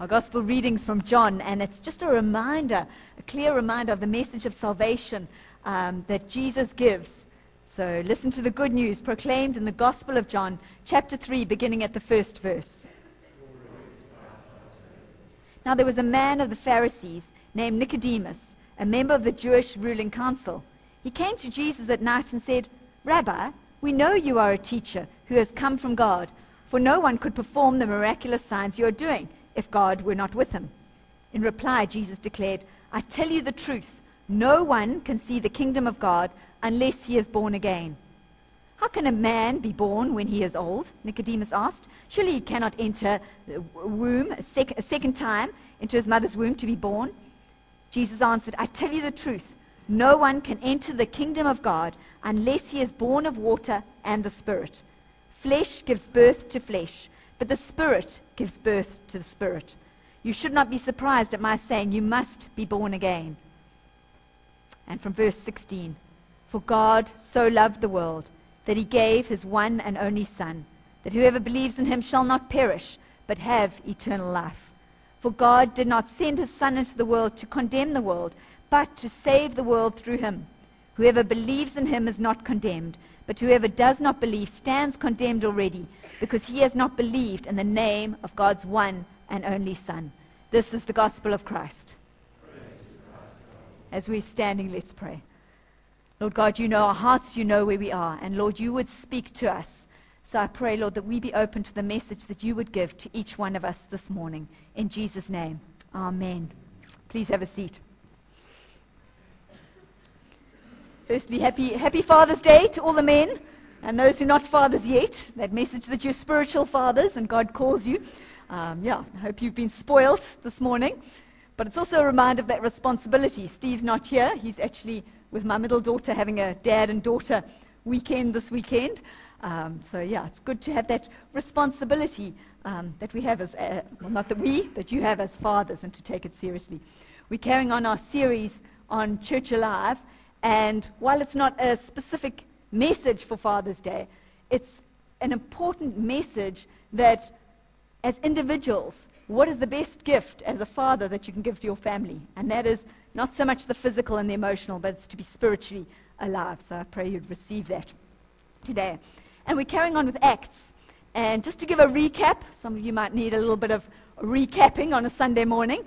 Our gospel readings from John, and it's just a reminder, a clear reminder of the message of salvation um, that Jesus gives. So listen to the good news proclaimed in the Gospel of John, chapter 3, beginning at the first verse. Now there was a man of the Pharisees named Nicodemus, a member of the Jewish ruling council. He came to Jesus at night and said, Rabbi, we know you are a teacher who has come from God, for no one could perform the miraculous signs you are doing if God were not with him. In reply, Jesus declared, I tell you the truth. No one can see the kingdom of God unless he is born again. How can a man be born when he is old? Nicodemus asked. Surely he cannot enter the womb a, sec- a second time into his mother's womb to be born. Jesus answered, I tell you the truth. No one can enter the kingdom of God unless he is born of water and the Spirit. Flesh gives birth to flesh but the Spirit gives birth to the Spirit. You should not be surprised at my saying, You must be born again. And from verse 16 For God so loved the world that he gave his one and only Son, that whoever believes in him shall not perish, but have eternal life. For God did not send his Son into the world to condemn the world, but to save the world through him. Whoever believes in him is not condemned, but whoever does not believe stands condemned already because he has not believed in the name of God's one and only Son. This is the gospel of Christ. As we're standing, let's pray. Lord God, you know our hearts, you know where we are. And Lord, you would speak to us. So I pray, Lord, that we be open to the message that you would give to each one of us this morning. In Jesus' name, amen. Please have a seat. Firstly, happy, happy Father's Day to all the men. And those who are not fathers yet, that message that you're spiritual fathers and God calls you. Um, yeah, I hope you've been spoiled this morning. But it's also a reminder of that responsibility. Steve's not here. He's actually with my middle daughter having a dad and daughter weekend this weekend. Um, so, yeah, it's good to have that responsibility um, that we have as, uh, well, not that we, that you have as fathers and to take it seriously. We're carrying on our series on Church Alive. And while it's not a specific message for Father's Day. It's an important message that as individuals, what is the best gift as a father that you can give to your family? And that is not so much the physical and the emotional, but it's to be spiritually alive. So I pray you'd receive that today. And we're carrying on with Acts. And just to give a recap, some of you might need a little bit of recapping on a Sunday morning.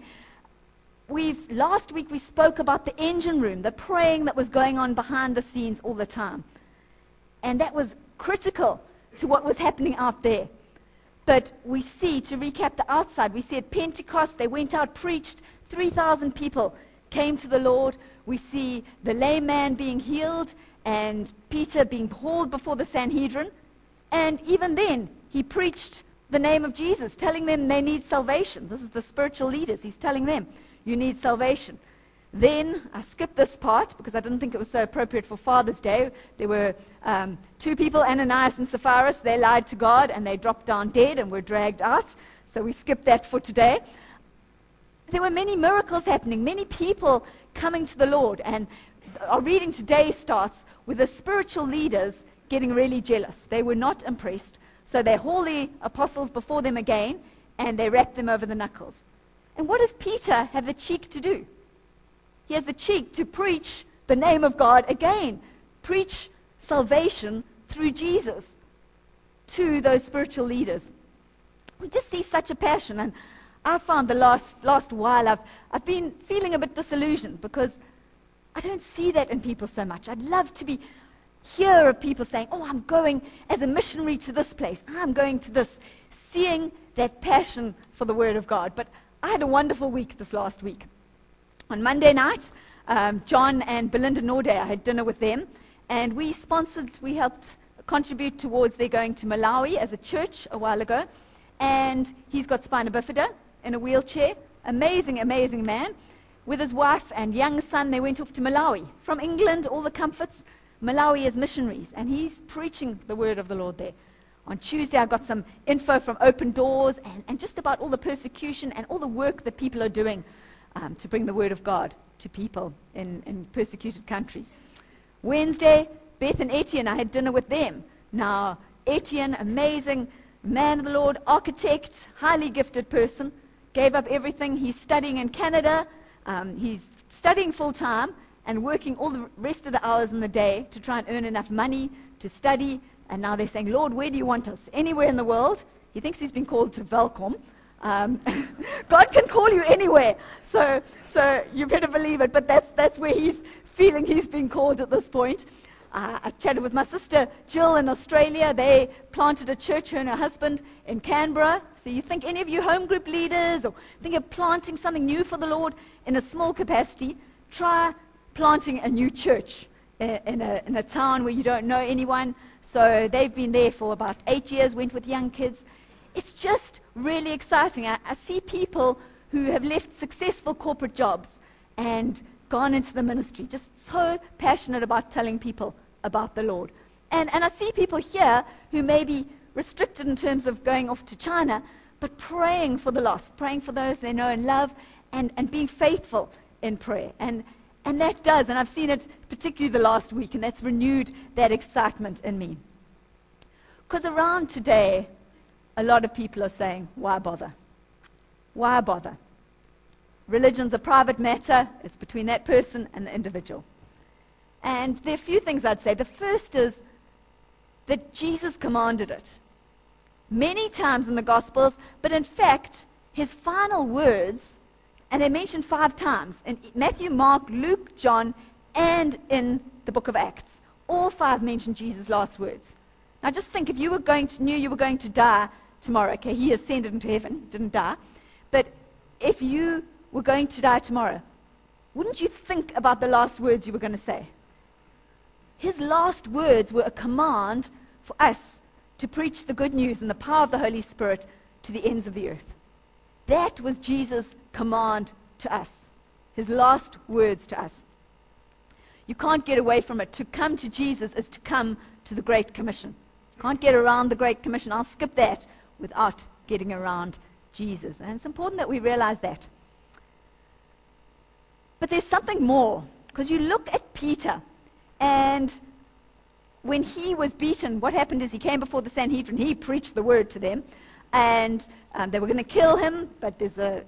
We've, last week we spoke about the engine room, the praying that was going on behind the scenes all the time. And that was critical to what was happening out there. But we see, to recap the outside, we see at Pentecost, they went out, preached, 3,000 people came to the Lord. We see the lame man being healed and Peter being hauled before the Sanhedrin. And even then, he preached the name of Jesus, telling them they need salvation. This is the spiritual leaders. He's telling them, you need salvation. Then I skipped this part because I didn't think it was so appropriate for Father's Day. There were um, two people, Ananias and Sapphira. They lied to God and they dropped down dead and were dragged out. So we skipped that for today. There were many miracles happening, many people coming to the Lord. And our reading today starts with the spiritual leaders getting really jealous. They were not impressed. So they haul the apostles before them again and they rap them over the knuckles. And what does Peter have the cheek to do? He has the cheek to preach the name of God again, preach salvation through Jesus to those spiritual leaders. We just see such a passion. And I found the last, last while I've, I've been feeling a bit disillusioned because I don't see that in people so much. I'd love to be hear of people saying, Oh, I'm going as a missionary to this place. I'm going to this, seeing that passion for the Word of God. But I had a wonderful week this last week. On Monday night, um, John and Belinda Norday, I had dinner with them, and we sponsored, we helped contribute towards their going to Malawi as a church a while ago. And he's got spina bifida in a wheelchair. Amazing, amazing man. With his wife and young son, they went off to Malawi. From England, all the comforts. Malawi as missionaries, and he's preaching the word of the Lord there. On Tuesday, I got some info from Open Doors and, and just about all the persecution and all the work that people are doing um, to bring the word of God to people in, in persecuted countries. Wednesday, Beth and Etienne, I had dinner with them. Now, Etienne, amazing man of the Lord, architect, highly gifted person, gave up everything. He's studying in Canada. Um, he's studying full time and working all the rest of the hours in the day to try and earn enough money to study. And now they're saying, Lord, where do you want us? Anywhere in the world. He thinks he's been called to Welkom. Um, God can call you anywhere. So, so you better believe it. But that's, that's where he's feeling he's been called at this point. Uh, I chatted with my sister Jill in Australia. They planted a church, her and her husband, in Canberra. So you think any of you home group leaders or think of planting something new for the Lord in a small capacity, try planting a new church in, in, a, in a town where you don't know anyone. So they've been there for about eight years, went with young kids. It's just really exciting. I, I see people who have left successful corporate jobs and gone into the ministry, just so passionate about telling people about the Lord. And, and I see people here who may be restricted in terms of going off to China, but praying for the lost, praying for those they know and love, and, and being faithful in prayer. And, and that does, and I've seen it particularly the last week, and that's renewed that excitement in me. Because around today, a lot of people are saying, why bother? Why bother? Religion's a private matter, it's between that person and the individual. And there are a few things I'd say. The first is that Jesus commanded it many times in the Gospels, but in fact, his final words, and they're mentioned five times in Matthew, Mark, Luke, John, and in the book of Acts. All five mention Jesus' last words. Now just think if you were going to, knew you were going to die tomorrow, okay, he ascended into heaven, didn't die, but if you were going to die tomorrow, wouldn't you think about the last words you were going to say? His last words were a command for us to preach the good news and the power of the Holy Spirit to the ends of the earth. That was Jesus' command to us, his last words to us. You can't get away from it. To come to Jesus is to come to the Great Commission. You can't get around the Great Commission. I'll skip that without getting around Jesus. And it's important that we realize that. But there's something more. Because you look at Peter, and when he was beaten, what happened is he came before the Sanhedrin, he preached the word to them, and um, they were going to kill him, but there's a,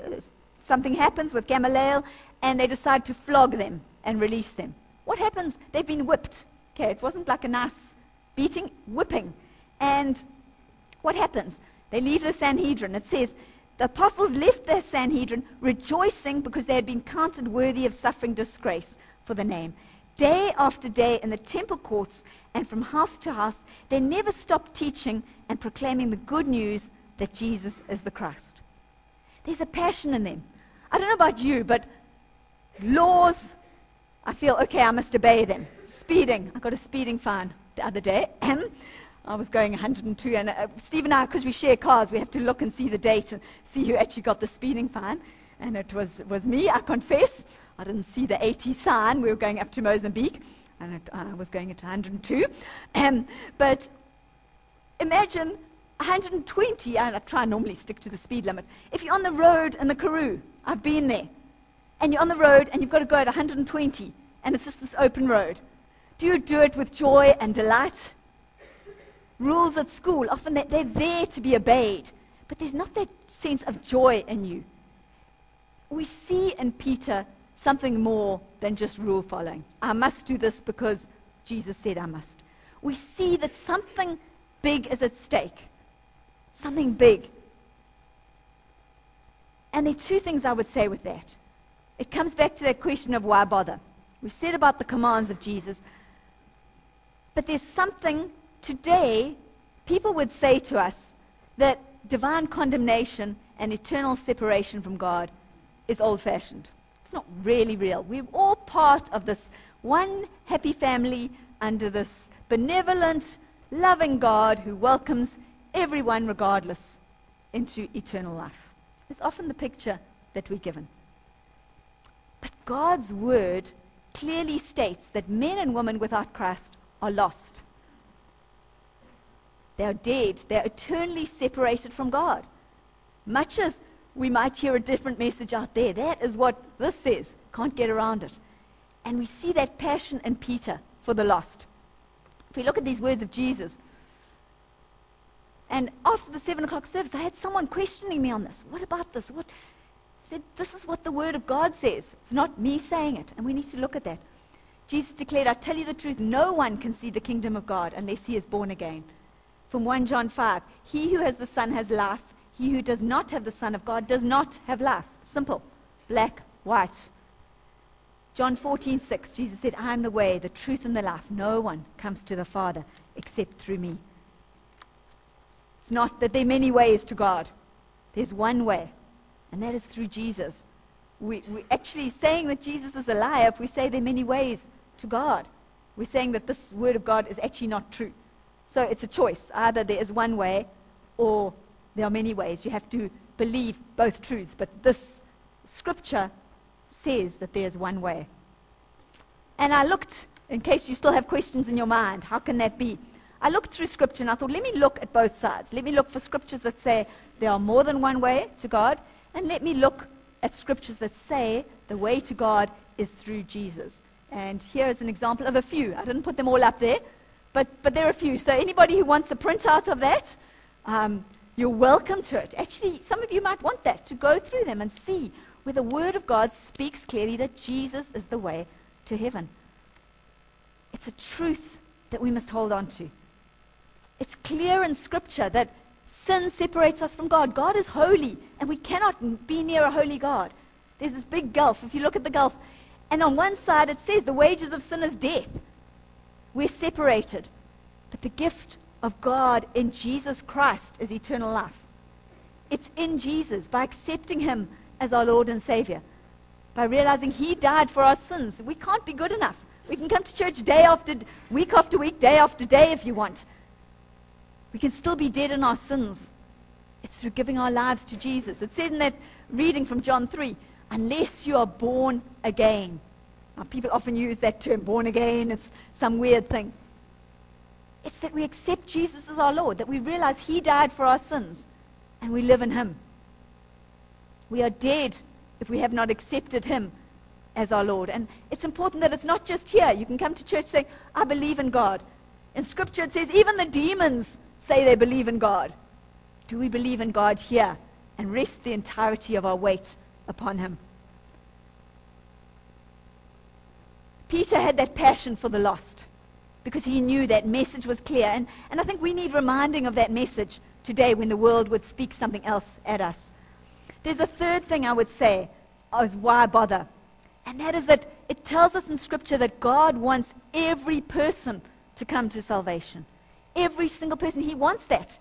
something happens with Gamaliel, and they decide to flog them and release them. What happens? They've been whipped. Okay, it wasn't like a nice beating, whipping. And what happens? They leave the Sanhedrin. It says the apostles left the Sanhedrin rejoicing because they had been counted worthy of suffering disgrace for the name. Day after day in the temple courts and from house to house, they never stopped teaching and proclaiming the good news that Jesus is the Christ. There's a passion in them. I don't know about you, but laws, I feel, okay, I must obey them. Speeding, I got a speeding fine the other day. I was going 102, and uh, Steve and I, because we share cars, we have to look and see the date and see who actually got the speeding fine. And it was, was me, I confess. I didn't see the 80 sign. We were going up to Mozambique, and it, I was going at 102. Um, but imagine 120, and I try normally stick to the speed limit. If you're on the road in the Karoo, I've been there, and you're on the road and you've got to go at 120, and it's just this open road. Do you do it with joy and delight? Rules at school, often they're there to be obeyed, but there's not that sense of joy in you. We see in Peter something more than just rule following. I must do this because Jesus said I must. We see that something big is at stake. Something big. And there are two things I would say with that. It comes back to that question of why bother. We've said about the commands of Jesus, but there's something Today, people would say to us that divine condemnation and eternal separation from God is old fashioned. It's not really real. We're all part of this one happy family under this benevolent, loving God who welcomes everyone regardless into eternal life. It's often the picture that we're given. But God's word clearly states that men and women without Christ are lost. They are dead. They are eternally separated from God. Much as we might hear a different message out there, that is what this says. Can't get around it. And we see that passion in Peter for the lost. If we look at these words of Jesus, and after the seven o'clock service, I had someone questioning me on this. What about this? What? said, This is what the Word of God says. It's not me saying it. And we need to look at that. Jesus declared, I tell you the truth, no one can see the kingdom of God unless he is born again. From 1 John 5, he who has the Son has life. He who does not have the Son of God does not have life. Simple. Black, white. John 14, 6, Jesus said, I am the way, the truth, and the life. No one comes to the Father except through me. It's not that there are many ways to God. There's one way, and that is through Jesus. We, we're actually saying that Jesus is a liar if we say there are many ways to God. We're saying that this word of God is actually not true. So it's a choice. Either there is one way or there are many ways. You have to believe both truths. But this scripture says that there is one way. And I looked, in case you still have questions in your mind, how can that be? I looked through scripture and I thought, let me look at both sides. Let me look for scriptures that say there are more than one way to God, and let me look at scriptures that say the way to God is through Jesus. And here is an example of a few. I didn't put them all up there, but, but there are a few. So anybody who wants a printout of that, um, you're welcome to it. Actually, some of you might want that to go through them and see where the Word of God speaks clearly that Jesus is the way to heaven. It's a truth that we must hold on to. It's clear in Scripture that sin separates us from God. God is holy, and we cannot be near a holy God. There's this big gulf. If you look at the gulf, and on one side it says the wages of sin is death. We're separated. But the gift of God in Jesus Christ is eternal life. It's in Jesus by accepting Him as our Lord and Savior, by realizing He died for our sins. We can't be good enough. We can come to church day after week after week, day after day if you want. We can still be dead in our sins. It's through giving our lives to Jesus. It said in that reading from John 3 unless you are born again. Now, people often use that term, born again, it's some weird thing. It's that we accept Jesus as our Lord, that we realize He died for our sins, and we live in Him. We are dead if we have not accepted Him as our Lord. And it's important that it's not just here. You can come to church saying, I believe in God. In Scripture, it says, even the demons say they believe in God. Do we believe in God here and rest the entirety of our weight upon Him? Peter had that passion for the lost because he knew that message was clear. And, and I think we need reminding of that message today when the world would speak something else at us. There's a third thing I would say is why bother? And that is that it tells us in Scripture that God wants every person to come to salvation. Every single person. He wants that.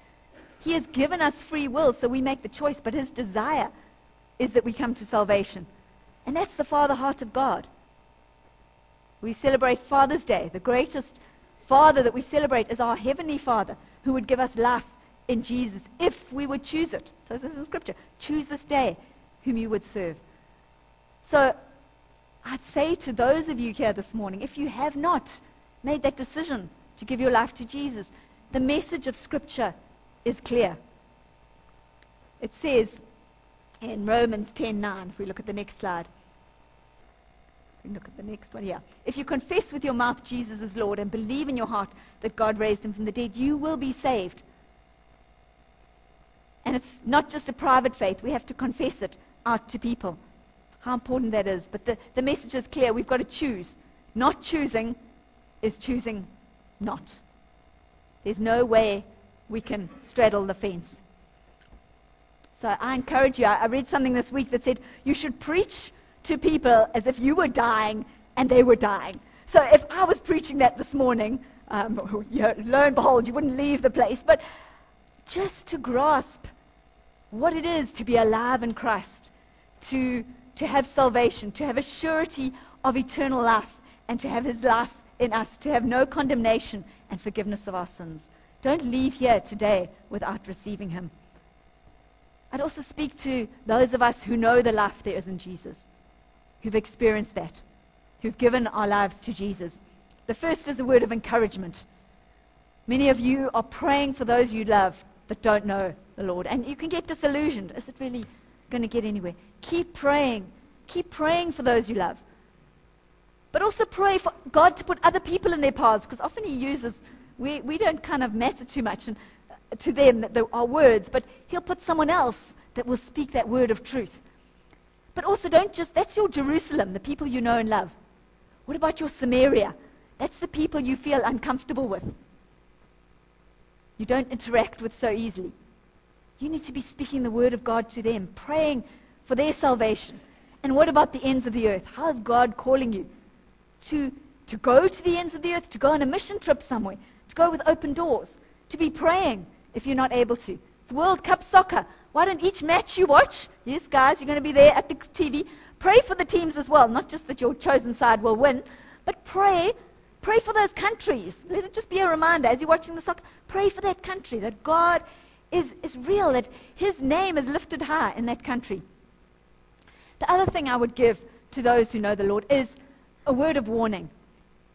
He has given us free will, so we make the choice, but His desire is that we come to salvation. And that's the Father heart of God. We celebrate Father's Day. The greatest Father that we celebrate is our Heavenly Father who would give us life in Jesus if we would choose it. So this is in Scripture. Choose this day whom you would serve. So I'd say to those of you here this morning, if you have not made that decision to give your life to Jesus, the message of Scripture is clear. It says in Romans 10:9, if we look at the next slide. Look at the next one here. If you confess with your mouth Jesus is Lord and believe in your heart that God raised him from the dead, you will be saved. And it's not just a private faith, we have to confess it out to people. How important that is. But the, the message is clear. We've got to choose. Not choosing is choosing not. There's no way we can straddle the fence. So I encourage you. I read something this week that said you should preach to people as if you were dying and they were dying. So if I was preaching that this morning, um, you lo and behold, you wouldn't leave the place. But just to grasp what it is to be alive in Christ, to, to have salvation, to have a surety of eternal life, and to have His life in us, to have no condemnation and forgiveness of our sins. Don't leave here today without receiving Him. I'd also speak to those of us who know the life there is in Jesus, who've experienced that, who've given our lives to Jesus. The first is a word of encouragement. Many of you are praying for those you love that don't know the Lord. And you can get disillusioned. Is it really going to get anywhere? Keep praying. Keep praying for those you love. But also pray for God to put other people in their paths, because often He uses, we, we don't kind of matter too much and, uh, to them, that our words, but He'll put someone else that will speak that word of truth. But also, don't just, that's your Jerusalem, the people you know and love. What about your Samaria? That's the people you feel uncomfortable with. You don't interact with so easily. You need to be speaking the word of God to them, praying for their salvation. And what about the ends of the earth? How is God calling you to, to go to the ends of the earth, to go on a mission trip somewhere, to go with open doors, to be praying if you're not able to? It's World Cup soccer. Why don't each match you watch? Yes, guys, you're going to be there at the TV. Pray for the teams as well, not just that your chosen side will win, but pray. Pray for those countries. Let it just be a reminder as you're watching the soccer. Pray for that country that God is, is real, that His name is lifted high in that country. The other thing I would give to those who know the Lord is a word of warning.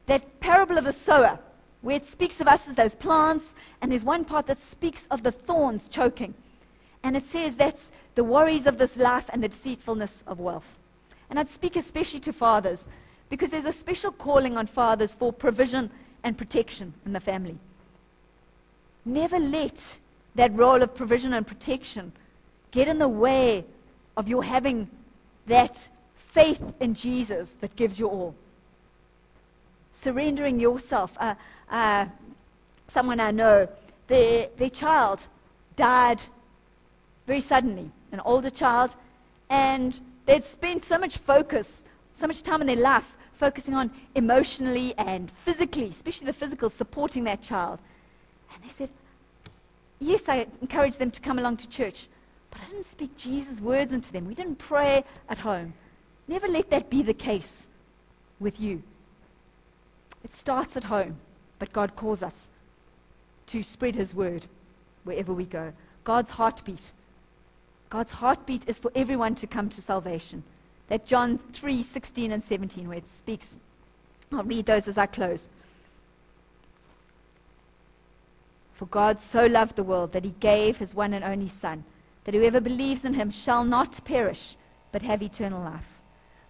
That parable of the sower, where it speaks of us as those plants, and there's one part that speaks of the thorns choking. And it says that's the worries of this life and the deceitfulness of wealth. And I'd speak especially to fathers, because there's a special calling on fathers for provision and protection in the family. Never let that role of provision and protection get in the way of your having that faith in Jesus that gives you all. Surrendering yourself. Uh, uh, someone I know, their, their child died very suddenly, an older child, and they'd spent so much focus, so much time in their life focusing on emotionally and physically, especially the physical, supporting that child. And they said, Yes, I encouraged them to come along to church, but I didn't speak Jesus' words into them. We didn't pray at home. Never let that be the case with you. It starts at home, but God calls us to spread His word wherever we go. God's heartbeat. God's heartbeat is for everyone to come to salvation. That John 3 16 and 17, where it speaks. I'll read those as I close. For God so loved the world that he gave his one and only Son that whoever believes in him shall not perish, but have eternal life.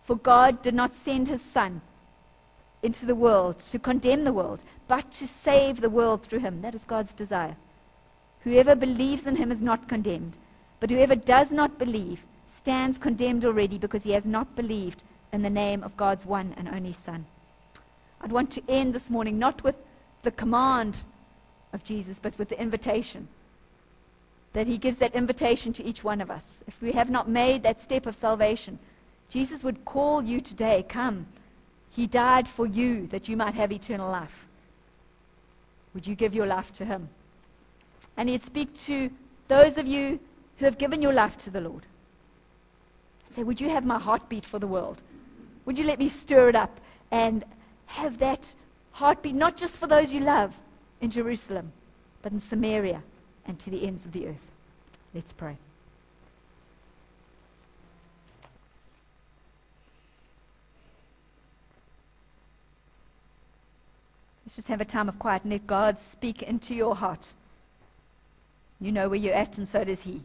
For God did not send his Son into the world to condemn the world, but to save the world through him. That is God's desire. Whoever believes in him is not condemned, but whoever does not believe stands condemned already because he has not believed in the name of God's one and only Son. I'd want to end this morning not with the command of Jesus, but with the invitation that he gives that invitation to each one of us. If we have not made that step of salvation, Jesus would call you today, come. He died for you that you might have eternal life. Would you give your life to him? And he'd speak to those of you who have given your life to the Lord. Say, would you have my heartbeat for the world? Would you let me stir it up and have that heartbeat not just for those you love in Jerusalem, but in Samaria and to the ends of the earth. Let's pray. Let's just have a time of quiet and let God speak into your heart. You know where you're at, and so does He.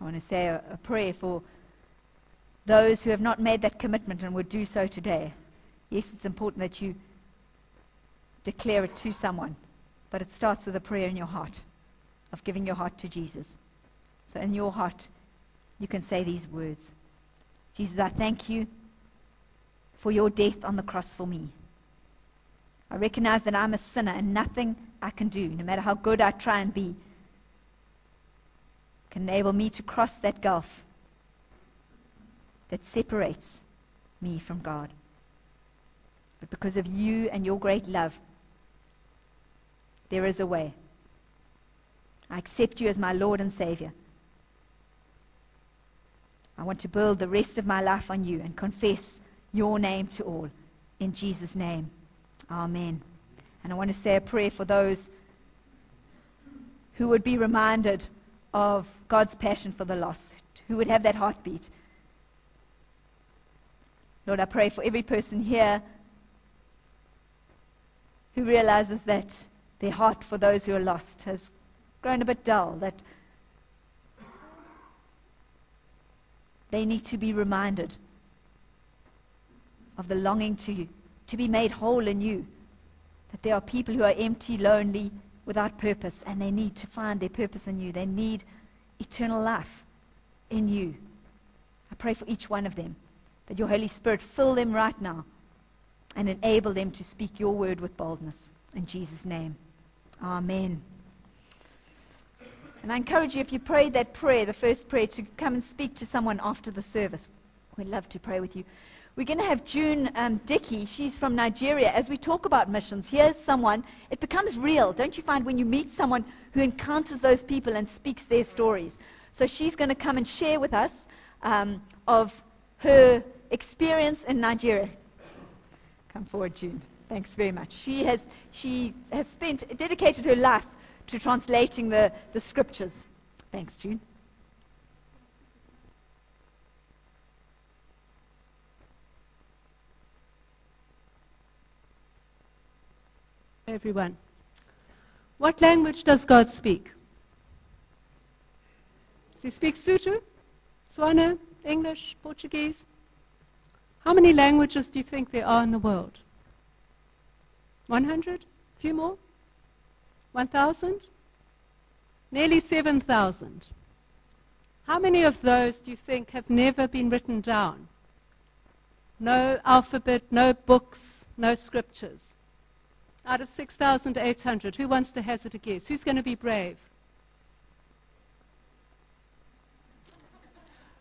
I want to say a, a prayer for those who have not made that commitment and would do so today. Yes, it's important that you declare it to someone, but it starts with a prayer in your heart of giving your heart to Jesus. So, in your heart, you can say these words Jesus, I thank you for your death on the cross for me. I recognize that I'm a sinner and nothing I can do, no matter how good I try and be, can enable me to cross that gulf that separates me from God. But because of you and your great love, there is a way. I accept you as my Lord and Savior. I want to build the rest of my life on you and confess your name to all. In Jesus' name, Amen. And I want to say a prayer for those who would be reminded of God's passion for the lost, who would have that heartbeat. Lord, I pray for every person here who realizes that their heart for those who are lost has grown a bit dull, that they need to be reminded of the longing to, to be made whole in you. That there are people who are empty, lonely, without purpose, and they need to find their purpose in you. They need eternal life in you. I pray for each one of them that your Holy Spirit fill them right now and enable them to speak your word with boldness. In Jesus' name. Amen. And I encourage you, if you prayed that prayer, the first prayer, to come and speak to someone after the service. We'd love to pray with you. We're going to have June um, Dickey. She's from Nigeria. As we talk about missions, here's someone. It becomes real, don't you find, when you meet someone who encounters those people and speaks their stories? So she's going to come and share with us um, of her experience in Nigeria. Come forward, June. Thanks very much. She has, she has spent, dedicated her life to translating the, the scriptures. Thanks, June. Everyone. What language does God speak? Does he speak Sotho, Tswana, English, Portuguese? How many languages do you think there are in the world? 100? A few more? 1,000? Nearly 7,000. How many of those do you think have never been written down? No alphabet, no books, no scriptures. Out of 6,800, who wants to hazard a guess? Who's going to be brave?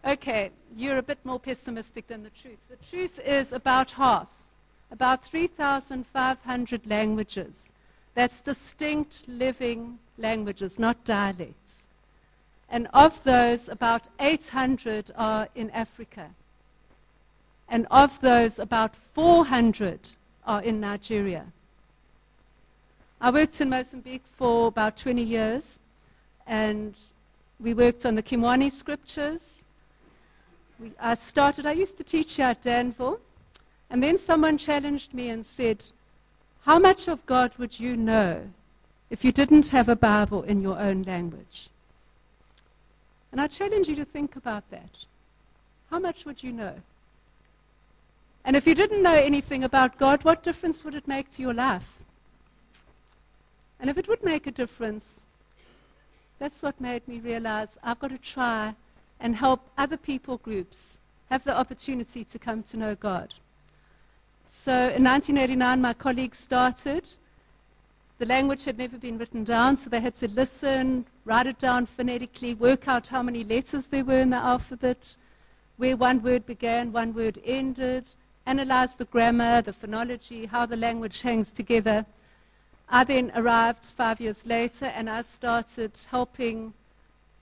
Okay, you're a bit more pessimistic than the truth. The truth is about half, about 3,500 languages. That's distinct living languages, not dialects. And of those, about 800 are in Africa. And of those, about 400 are in Nigeria. I worked in Mozambique for about 20 years, and we worked on the Kimwani scriptures. We, I started, I used to teach here at Danville, and then someone challenged me and said, How much of God would you know if you didn't have a Bible in your own language? And I challenge you to think about that. How much would you know? And if you didn't know anything about God, what difference would it make to your life? And if it would make a difference, that's what made me realize I've got to try and help other people groups have the opportunity to come to know God. So in 1989, my colleagues started. The language had never been written down, so they had to listen, write it down phonetically, work out how many letters there were in the alphabet, where one word began, one word ended, analyze the grammar, the phonology, how the language hangs together. I then arrived five years later and I started helping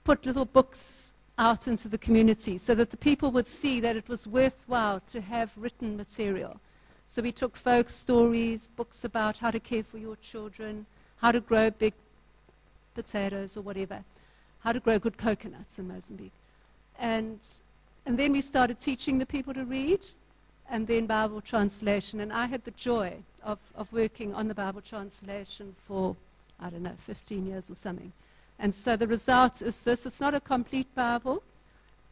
put little books out into the community so that the people would see that it was worthwhile to have written material. So we took folk stories, books about how to care for your children, how to grow big potatoes or whatever, how to grow good coconuts in Mozambique. And, and then we started teaching the people to read and then Bible translation. And I had the joy of, of working on the Bible translation for, I don't know, 15 years or something. And so the result is this it's not a complete Bible,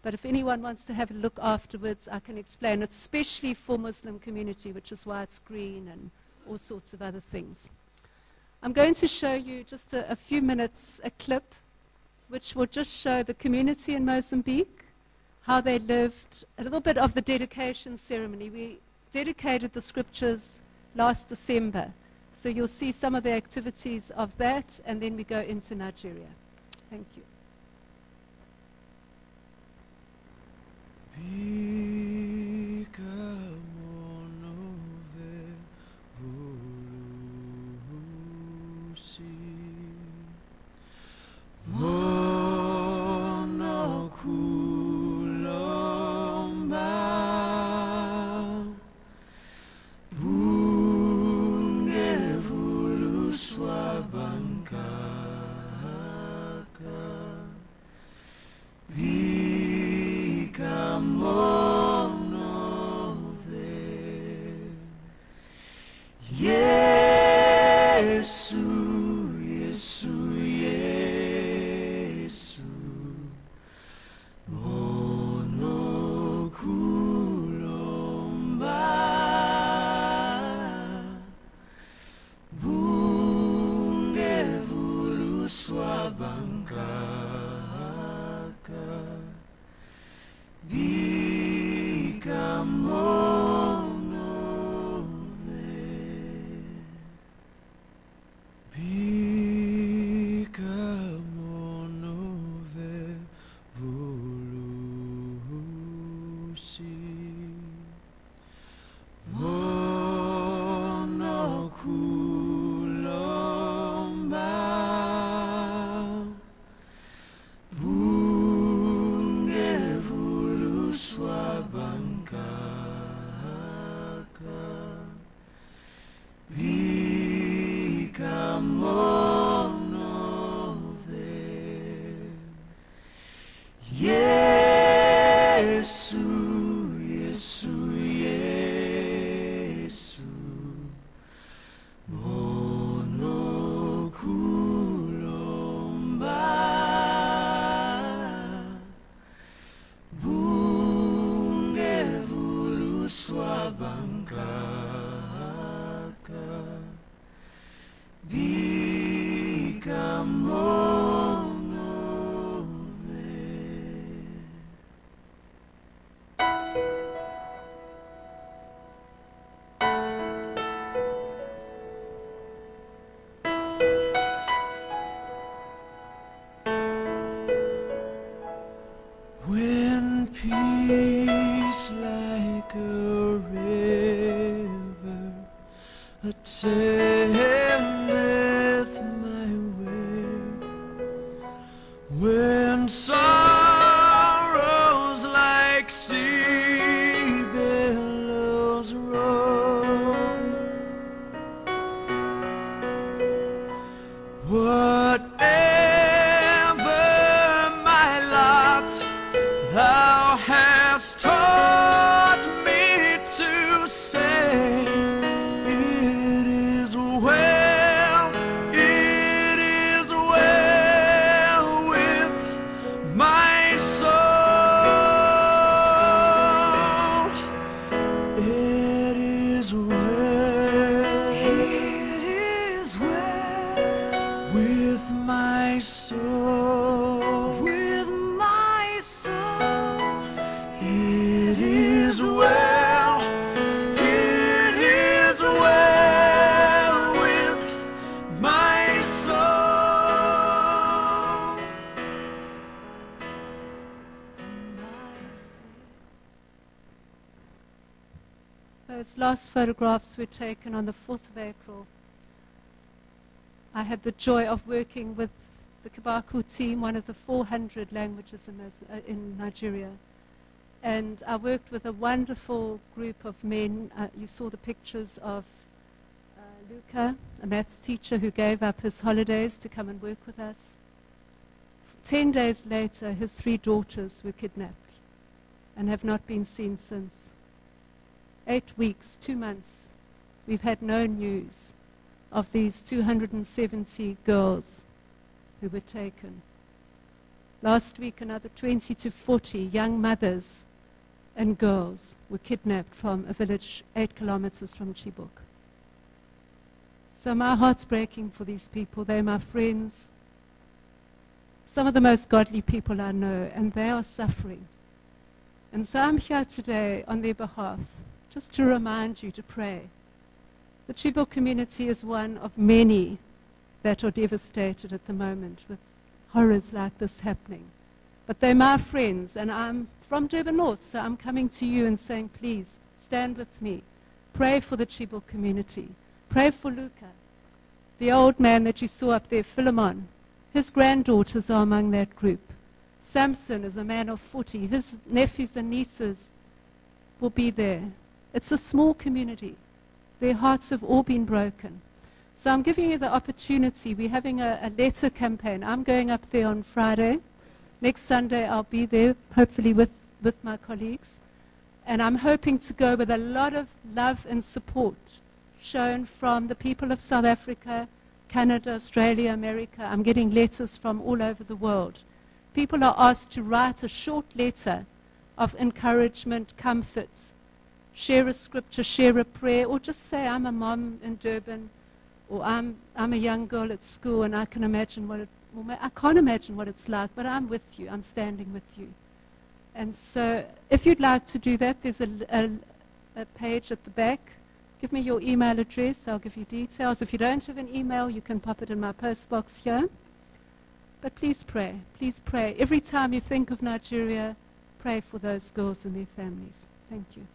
but if anyone wants to have a look afterwards, I can explain it, especially for Muslim community, which is why it's green and all sorts of other things. I'm going to show you just a, a few minutes a clip which will just show the community in Mozambique how they lived, a little bit of the dedication ceremony. We dedicated the scriptures last December. So you'll see some of the activities of that, and then we go into Nigeria. Thank you. Peace like a river attendeth Those last photographs were taken on the 4th of April. I had the joy of working with the Kibaku team, one of the 400 languages in, uh, in Nigeria. And I worked with a wonderful group of men. Uh, you saw the pictures of uh, Luca, a maths teacher who gave up his holidays to come and work with us. Ten days later, his three daughters were kidnapped and have not been seen since eight weeks, two months, we've had no news of these 270 girls who were taken. Last week, another 20 to 40 young mothers and girls were kidnapped from a village eight kilometers from Chibok. So my heart's breaking for these people. They're my friends, some of the most godly people I know, and they are suffering. And so I'm here today on their behalf, just to remind you to pray. The Chibok community is one of many that are devastated at the moment with horrors like this happening. But they're my friends, and I'm from Durban North, so I'm coming to you and saying, please stand with me. Pray for the Chibok community. Pray for Luca, the old man that you saw up there, Philemon. His granddaughters are among that group. Samson is a man of 40. His nephews and nieces will be there. It's a small community. Their hearts have all been broken. So I'm giving you the opportunity. We're having a, a letter campaign. I'm going up there on Friday. Next Sunday, I'll be there, hopefully with, with my colleagues. And I'm hoping to go with a lot of love and support shown from the people of South Africa, Canada, Australia, America. I'm getting letters from all over the world. People are asked to write a short letter of encouragement, comforts, share a scripture, share a prayer, or just say, I'm a mom in Durban, or I'm, I'm a young girl at school and I can imagine what it, well, I can't imagine what it's like, but I'm with you, I'm standing with you. And so, if you'd like to do that, there's a, a, a page at the back. Give me your email address, I'll give you details. If you don't have an email, you can pop it in my post box here. But please pray. Please pray. Every time you think of Nigeria, pray for those girls and their families. Thank you.